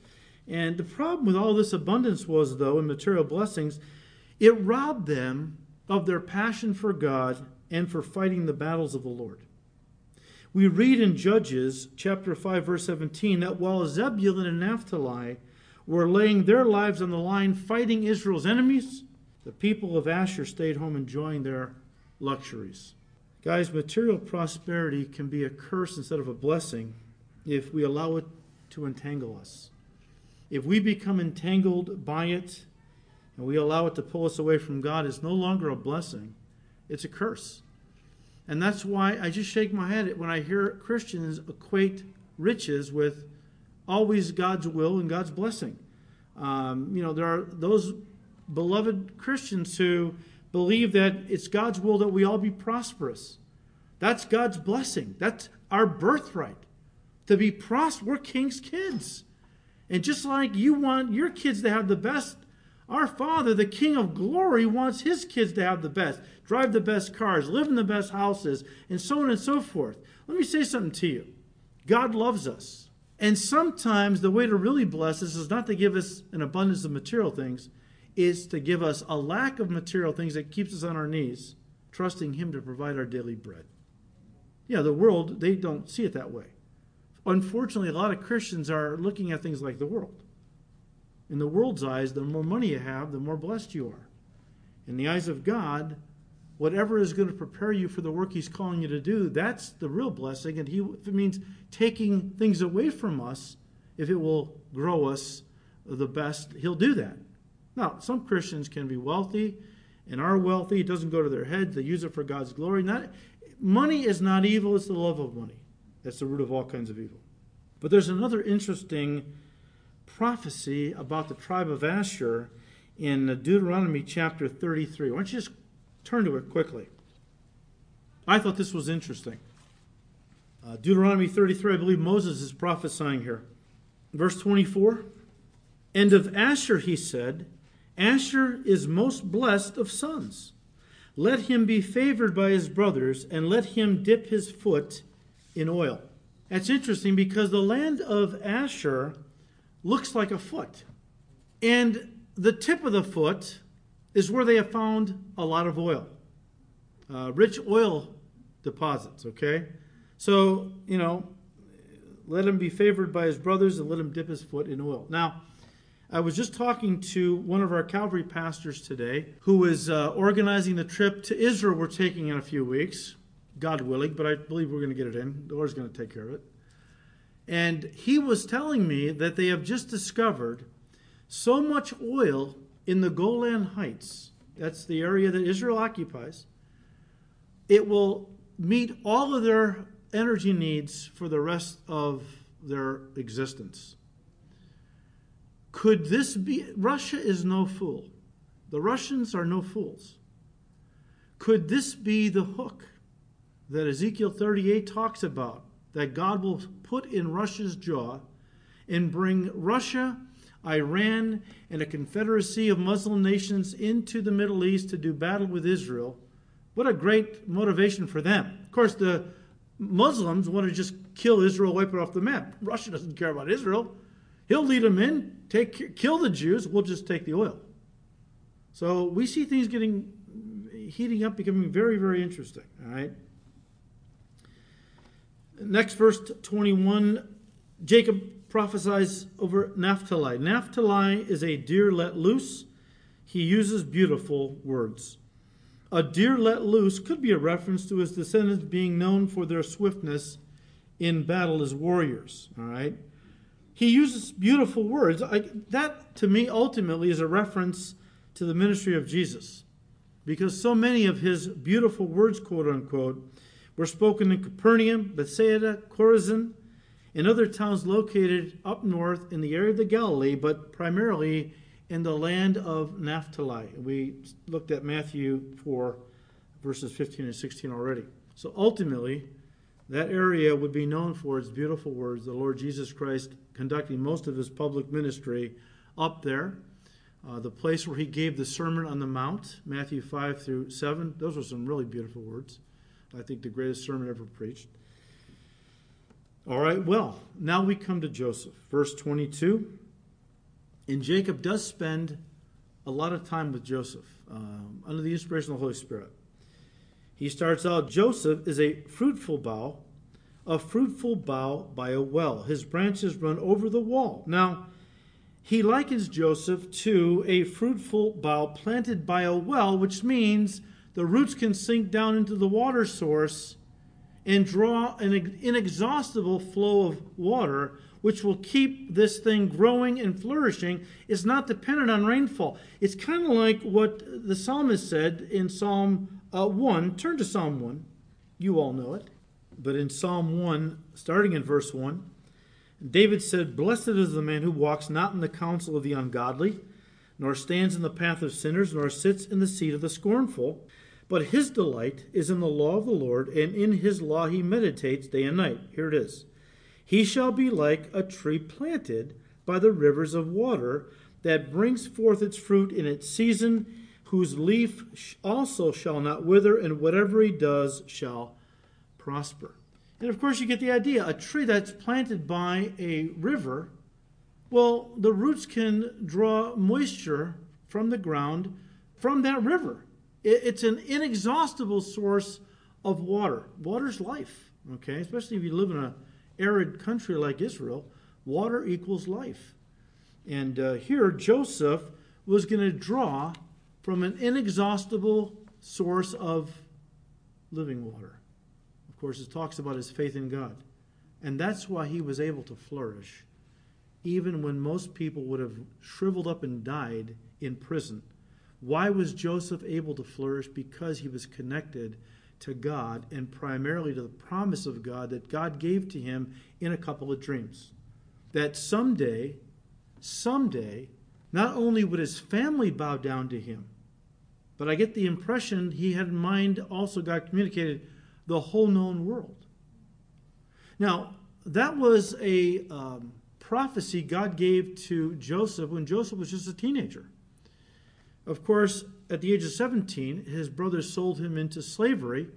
and the problem with all this abundance was, though, in material blessings, it robbed them of their passion for God and for fighting the battles of the Lord. We read in Judges chapter 5 verse 17 that while Zebulun and Naphtali were laying their lives on the line fighting Israel's enemies, the people of Asher stayed home enjoying their luxuries. Guys, material prosperity can be a curse instead of a blessing if we allow it to entangle us. If we become entangled by it and we allow it to pull us away from God, it's no longer a blessing, it's a curse. And that's why I just shake my head when I hear Christians equate riches with always God's will and God's blessing. Um, you know, there are those beloved Christians who believe that it's God's will that we all be prosperous. That's God's blessing. That's our birthright. To be prosperous, we're king's kids. And just like you want your kids to have the best our Father, the King of glory, wants his kids to have the best, drive the best cars, live in the best houses, and so on and so forth. Let me say something to you God loves us. And sometimes the way to really bless us is not to give us an abundance of material things, is to give us a lack of material things that keeps us on our knees, trusting Him to provide our daily bread. Yeah, the world, they don't see it that way. Unfortunately, a lot of Christians are looking at things like the world. In the world's eyes, the more money you have, the more blessed you are. In the eyes of God, whatever is going to prepare you for the work He's calling you to do, that's the real blessing. And he, if it means taking things away from us, if it will grow us the best, He'll do that. Now, some Christians can be wealthy and are wealthy. It doesn't go to their head. They use it for God's glory. Not, money is not evil, it's the love of money. That's the root of all kinds of evil. But there's another interesting prophecy about the tribe of Asher in Deuteronomy chapter 33. Why don't you just turn to it quickly? I thought this was interesting. Uh, Deuteronomy 33, I believe Moses is prophesying here. Verse 24 And of Asher he said, Asher is most blessed of sons. Let him be favored by his brothers, and let him dip his foot in oil. That's interesting because the land of Asher looks like a foot. And the tip of the foot is where they have found a lot of oil. uh, rich oil deposits, okay? So, you know, let him be favored by his brothers and let him dip his foot in oil. Now, I was just talking to one of our Calvary pastors today who is uh, organizing the trip to Israel we're taking in a few weeks, God willing, but I believe we're going to get it in. The Lord's going to take care of it. And he was telling me that they have just discovered so much oil in the Golan Heights, that's the area that Israel occupies, it will meet all of their energy needs for the rest of their existence. Could this be? Russia is no fool. The Russians are no fools. Could this be the hook that Ezekiel 38 talks about that God will put in Russia's jaw and bring Russia, Iran, and a confederacy of Muslim nations into the Middle East to do battle with Israel? What a great motivation for them. Of course, the Muslims want to just kill Israel, wipe it off the map. Russia doesn't care about Israel. He'll lead them in, take kill the Jews. We'll just take the oil. So we see things getting heating up, becoming very, very interesting. All right. Next verse 21, Jacob prophesies over Naphtali. Naphtali is a deer let loose. He uses beautiful words. A deer let loose could be a reference to his descendants being known for their swiftness in battle as warriors. All right. He uses beautiful words. I, that, to me, ultimately is a reference to the ministry of Jesus. Because so many of his beautiful words, quote unquote, were spoken in Capernaum, Bethsaida, Chorazin, and other towns located up north in the area of the Galilee, but primarily in the land of Naphtali. We looked at Matthew 4, verses 15 and 16 already. So ultimately, that area would be known for its beautiful words, the Lord Jesus Christ conducting most of his public ministry up there. Uh, the place where he gave the Sermon on the Mount, Matthew 5 through 7, those were some really beautiful words. I think the greatest sermon ever preached. All right, well, now we come to Joseph. Verse 22. And Jacob does spend a lot of time with Joseph um, under the inspiration of the Holy Spirit. He starts out Joseph is a fruitful bough, a fruitful bough by a well. His branches run over the wall. Now, he likens Joseph to a fruitful bough planted by a well, which means the roots can sink down into the water source and draw an inexhaustible flow of water which will keep this thing growing and flourishing is not dependent on rainfall. It's kind of like what the psalmist said in Psalm uh, 1. Turn to Psalm 1. You all know it. But in Psalm 1, starting in verse 1, David said, Blessed is the man who walks not in the counsel of the ungodly, nor stands in the path of sinners, nor sits in the seat of the scornful. But his delight is in the law of the Lord, and in his law he meditates day and night. Here it is. He shall be like a tree planted by the rivers of water that brings forth its fruit in its season, whose leaf also shall not wither, and whatever he does shall prosper. And of course, you get the idea. A tree that's planted by a river, well, the roots can draw moisture from the ground from that river. It's an inexhaustible source of water. Water's life, okay? Especially if you live in an arid country like Israel, water equals life. And uh, here, Joseph was going to draw from an inexhaustible source of living water. Of course, it talks about his faith in God. And that's why he was able to flourish, even when most people would have shriveled up and died in prison why was Joseph able to flourish? Because he was connected to God and primarily to the promise of God that God gave to him in a couple of dreams. That someday, someday, not only would his family bow down to him, but I get the impression he had in mind also God communicated the whole known world. Now, that was a um, prophecy God gave to Joseph when Joseph was just a teenager. Of course, at the age of 17, his brothers sold him into slavery.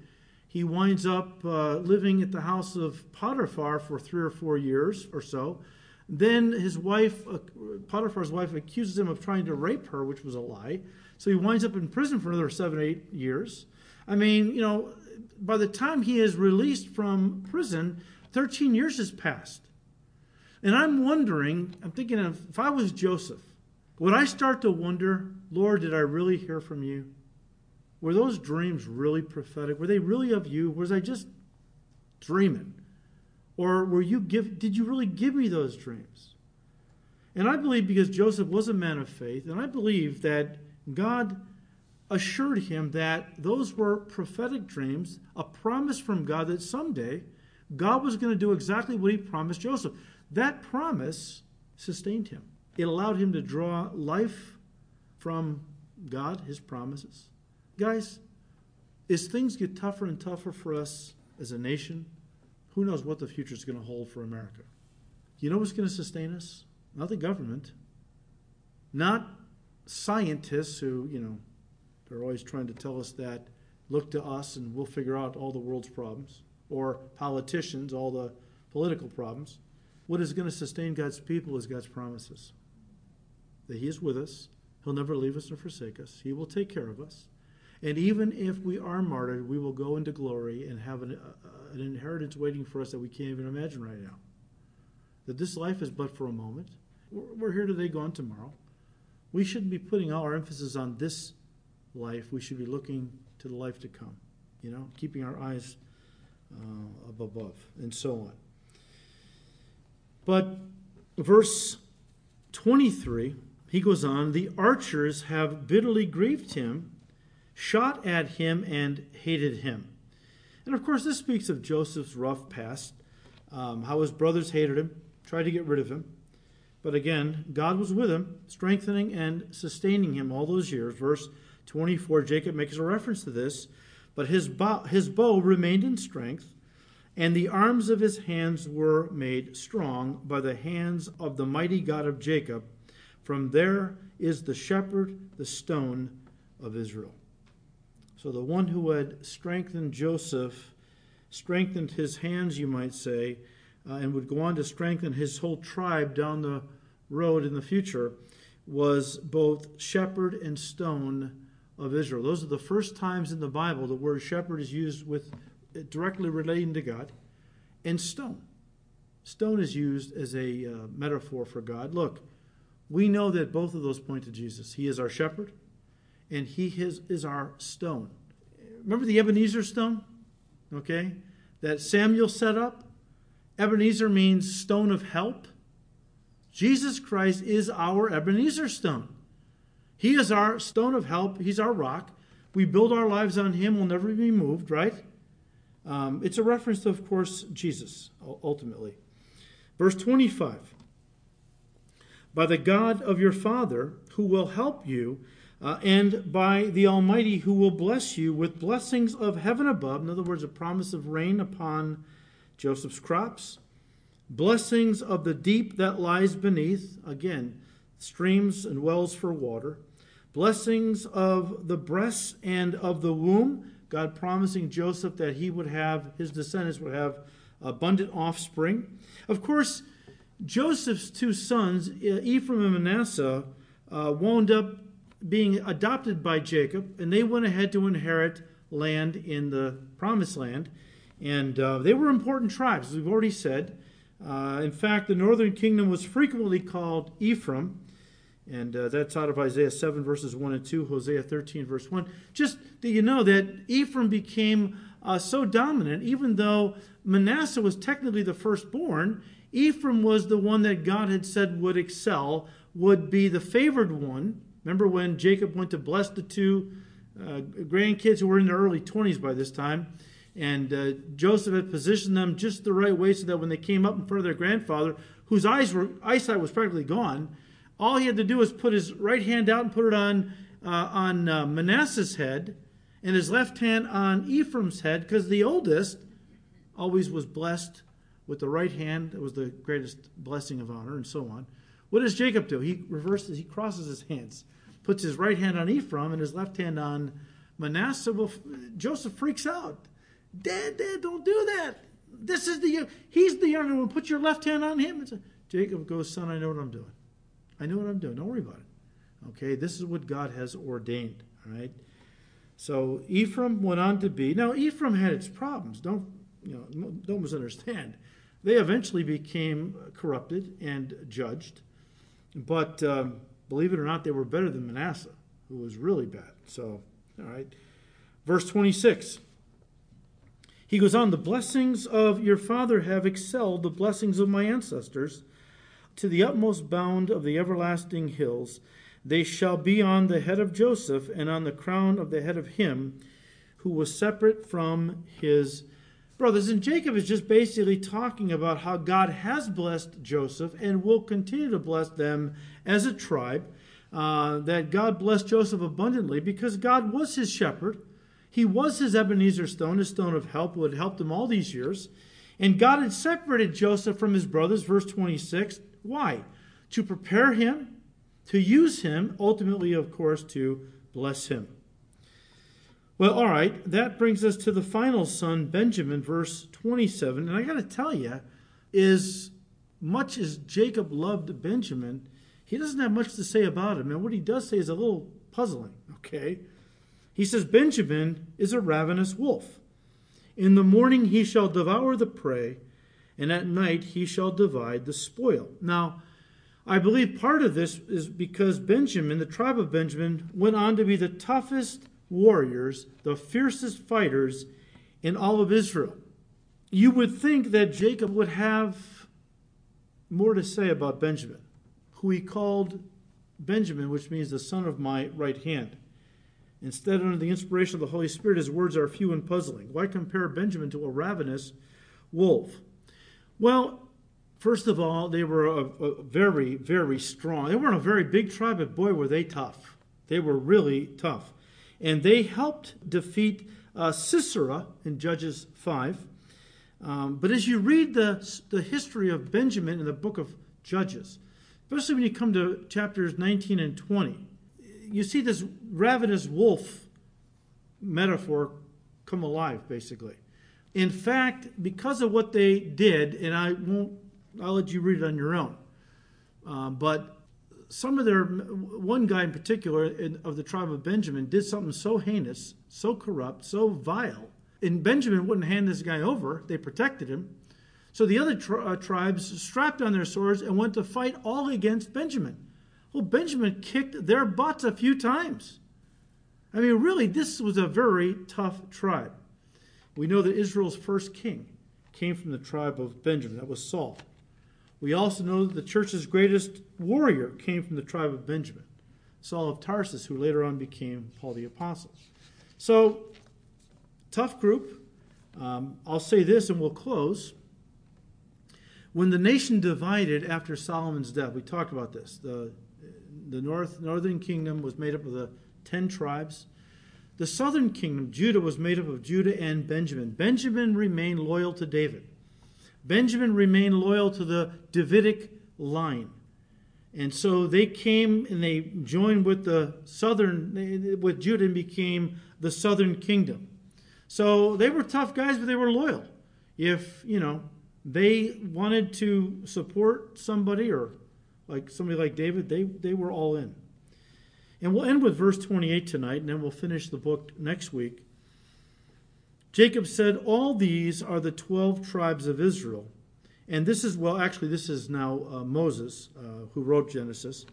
He winds up uh, living at the house of Potiphar for three or four years or so. Then his wife, uh, Potiphar's wife, accuses him of trying to rape her, which was a lie. So he winds up in prison for another seven, eight years. I mean, you know, by the time he is released from prison, 13 years has passed. And I'm wondering, I'm thinking of if I was Joseph, would I start to wonder, Lord, did I really hear from you? Were those dreams really prophetic? Were they really of you? Was I just dreaming? Or were you give did you really give me those dreams? And I believe because Joseph was a man of faith, and I believe that God assured him that those were prophetic dreams, a promise from God that someday God was going to do exactly what he promised Joseph. That promise sustained him. It allowed him to draw life from God, his promises. Guys, as things get tougher and tougher for us as a nation, who knows what the future is going to hold for America? You know what's going to sustain us? Not the government, not scientists who, you know, they're always trying to tell us that look to us and we'll figure out all the world's problems, or politicians, all the political problems. What is going to sustain God's people is God's promises that He is with us, He'll never leave us or forsake us, He will take care of us. And even if we are martyred, we will go into glory and have an, uh, an inheritance waiting for us that we can't even imagine right now. That this life is but for a moment. We're, we're here today, gone tomorrow. We shouldn't be putting all our emphasis on this life. We should be looking to the life to come, you know, keeping our eyes uh, up above, and so on. But verse 23, he goes on, the archers have bitterly grieved him, shot at him, and hated him. And of course, this speaks of Joseph's rough past, um, how his brothers hated him, tried to get rid of him. But again, God was with him, strengthening and sustaining him all those years. Verse 24, Jacob makes a reference to this. But his bow, his bow remained in strength, and the arms of his hands were made strong by the hands of the mighty God of Jacob. From there is the shepherd, the stone of Israel. So the one who had strengthened Joseph strengthened his hands, you might say, uh, and would go on to strengthen his whole tribe down the road in the future, was both shepherd and stone of Israel. Those are the first times in the Bible the word shepherd is used with directly relating to God, and stone. Stone is used as a uh, metaphor for God. Look, we know that both of those point to Jesus. He is our shepherd, and He is, is our stone. Remember the Ebenezer stone? Okay? That Samuel set up? Ebenezer means stone of help. Jesus Christ is our Ebenezer stone. He is our stone of help. He's our rock. We build our lives on Him. We'll never be moved, right? Um, it's a reference to, of course, Jesus, ultimately. Verse 25 By the God of your Father, who will help you, uh, and by the Almighty, who will bless you with blessings of heaven above, in other words, a promise of rain upon Joseph's crops, blessings of the deep that lies beneath, again, streams and wells for water, blessings of the breasts and of the womb, God promising Joseph that he would have, his descendants would have abundant offspring. Of course, Joseph's two sons, Ephraim and Manasseh, uh, wound up being adopted by Jacob, and they went ahead to inherit land in the promised land. And uh, they were important tribes, as we've already said. Uh, in fact, the northern kingdom was frequently called Ephraim, and uh, that's out of Isaiah 7, verses 1 and 2, Hosea 13, verse 1. Just that you know that Ephraim became uh, so dominant, even though Manasseh was technically the firstborn, Ephraim was the one that God had said would excel, would be the favored one. Remember when Jacob went to bless the two uh, grandkids who were in their early 20s by this time? And uh, Joseph had positioned them just the right way so that when they came up in front of their grandfather, whose eyes were, eyesight was practically gone, all he had to do was put his right hand out and put it on, uh, on uh, Manasseh's head and his left hand on Ephraim's head because the oldest always was blessed with the right hand. It was the greatest blessing of honor and so on. What does Jacob do? He reverses, he crosses his hands, puts his right hand on Ephraim and his left hand on Manasseh. Well, Joseph freaks out. Dad, Dad, don't do that. This is the he's the younger one. Put your left hand on him. And say, Jacob goes, son, I know what I'm doing. I know what I'm doing. Don't worry about it. Okay, this is what God has ordained. All right. So Ephraim went on to be. Now Ephraim had its problems. Don't you know? Don't misunderstand. They eventually became corrupted and judged, but um, believe it or not, they were better than Manasseh, who was really bad. So, all right. Verse 26. He goes on, The blessings of your father have excelled the blessings of my ancestors to the utmost bound of the everlasting hills. They shall be on the head of Joseph and on the crown of the head of him who was separate from his brothers. And Jacob is just basically talking about how God has blessed Joseph and will continue to bless them as a tribe. Uh, that God blessed Joseph abundantly because God was his shepherd. He was his Ebenezer stone, his stone of help, who had helped him all these years. And God had separated Joseph from his brothers, verse 26. Why? To prepare him, to use him, ultimately, of course, to bless him. Well, all right, that brings us to the final son, Benjamin, verse 27. And I got to tell you, as much as Jacob loved Benjamin, he doesn't have much to say about him. And what he does say is a little puzzling, okay? He says, Benjamin is a ravenous wolf. In the morning he shall devour the prey, and at night he shall divide the spoil. Now, I believe part of this is because Benjamin, the tribe of Benjamin, went on to be the toughest warriors, the fiercest fighters in all of Israel. You would think that Jacob would have more to say about Benjamin, who he called Benjamin, which means the son of my right hand. Instead, under the inspiration of the Holy Spirit, his words are few and puzzling. Why compare Benjamin to a ravenous wolf? Well, first of all, they were a, a very, very strong. They weren't a very big tribe, but boy, were they tough. They were really tough. And they helped defeat uh, Sisera in Judges 5. Um, but as you read the, the history of Benjamin in the book of Judges, especially when you come to chapters 19 and 20, you see this ravenous wolf metaphor come alive, basically. In fact, because of what they did, and I won't, I'll let you read it on your own. Uh, but some of their, one guy in particular in, of the tribe of Benjamin did something so heinous, so corrupt, so vile. And Benjamin wouldn't hand this guy over, they protected him. So the other tri- uh, tribes strapped on their swords and went to fight all against Benjamin. Well, Benjamin kicked their butts a few times. I mean, really, this was a very tough tribe. We know that Israel's first king came from the tribe of Benjamin. That was Saul. We also know that the church's greatest warrior came from the tribe of Benjamin, Saul of Tarsus, who later on became Paul the Apostle. So, tough group. Um, I'll say this and we'll close. When the nation divided after Solomon's death, we talked about this. The, the north, northern kingdom was made up of the ten tribes. The southern kingdom, Judah, was made up of Judah and Benjamin. Benjamin remained loyal to David. Benjamin remained loyal to the Davidic line. And so they came and they joined with the southern, with Judah and became the southern kingdom. So they were tough guys, but they were loyal. If, you know, they wanted to support somebody or like somebody like David, they, they were all in. And we'll end with verse 28 tonight, and then we'll finish the book next week. Jacob said, All these are the 12 tribes of Israel. And this is, well, actually, this is now uh, Moses uh, who wrote Genesis.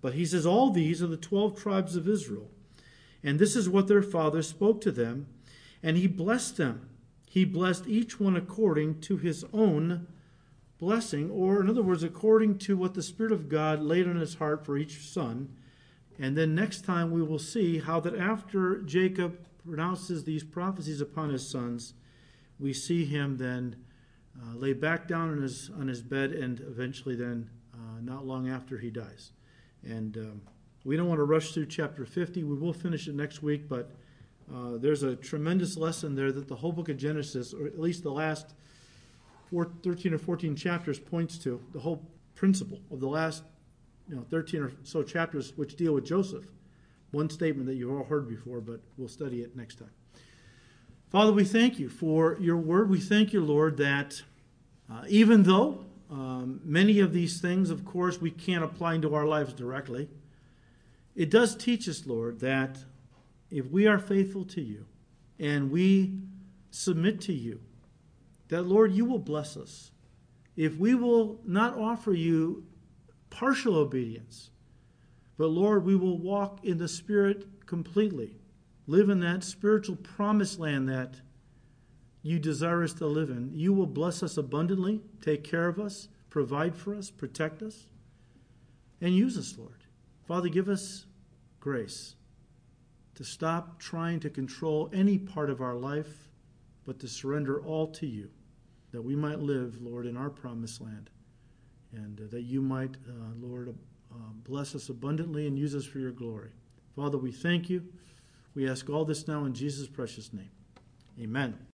But he says, All these are the 12 tribes of Israel. And this is what their father spoke to them. And he blessed them. He blessed each one according to his own blessing, or in other words, according to what the Spirit of God laid on his heart for each son. And then next time we will see how that after Jacob pronounces these prophecies upon his sons, we see him then uh, lay back down on his, on his bed and eventually then uh, not long after he dies. And um, we don't want to rush through chapter 50. We will finish it next week, but uh, there's a tremendous lesson there that the whole book of Genesis, or at least the last four, 13 or 14 chapters, points to the whole principle of the last you know, 13 or so chapters which deal with Joseph. One statement that you've all heard before, but we'll study it next time. Father, we thank you for your word. We thank you, Lord, that uh, even though um, many of these things, of course, we can't apply into our lives directly, it does teach us, Lord, that if we are faithful to you and we submit to you, that, Lord, you will bless us. If we will not offer you partial obedience, but, Lord, we will walk in the Spirit completely, live in that spiritual promised land that you desire us to live in. You will bless us abundantly, take care of us, provide for us, protect us, and use us, Lord. Father, give us grace to stop trying to control any part of our life, but to surrender all to you, that we might live, Lord, in our promised land, and uh, that you might, uh, Lord, uh, bless us abundantly and use us for your glory. Father, we thank you. We ask all this now in Jesus' precious name. Amen.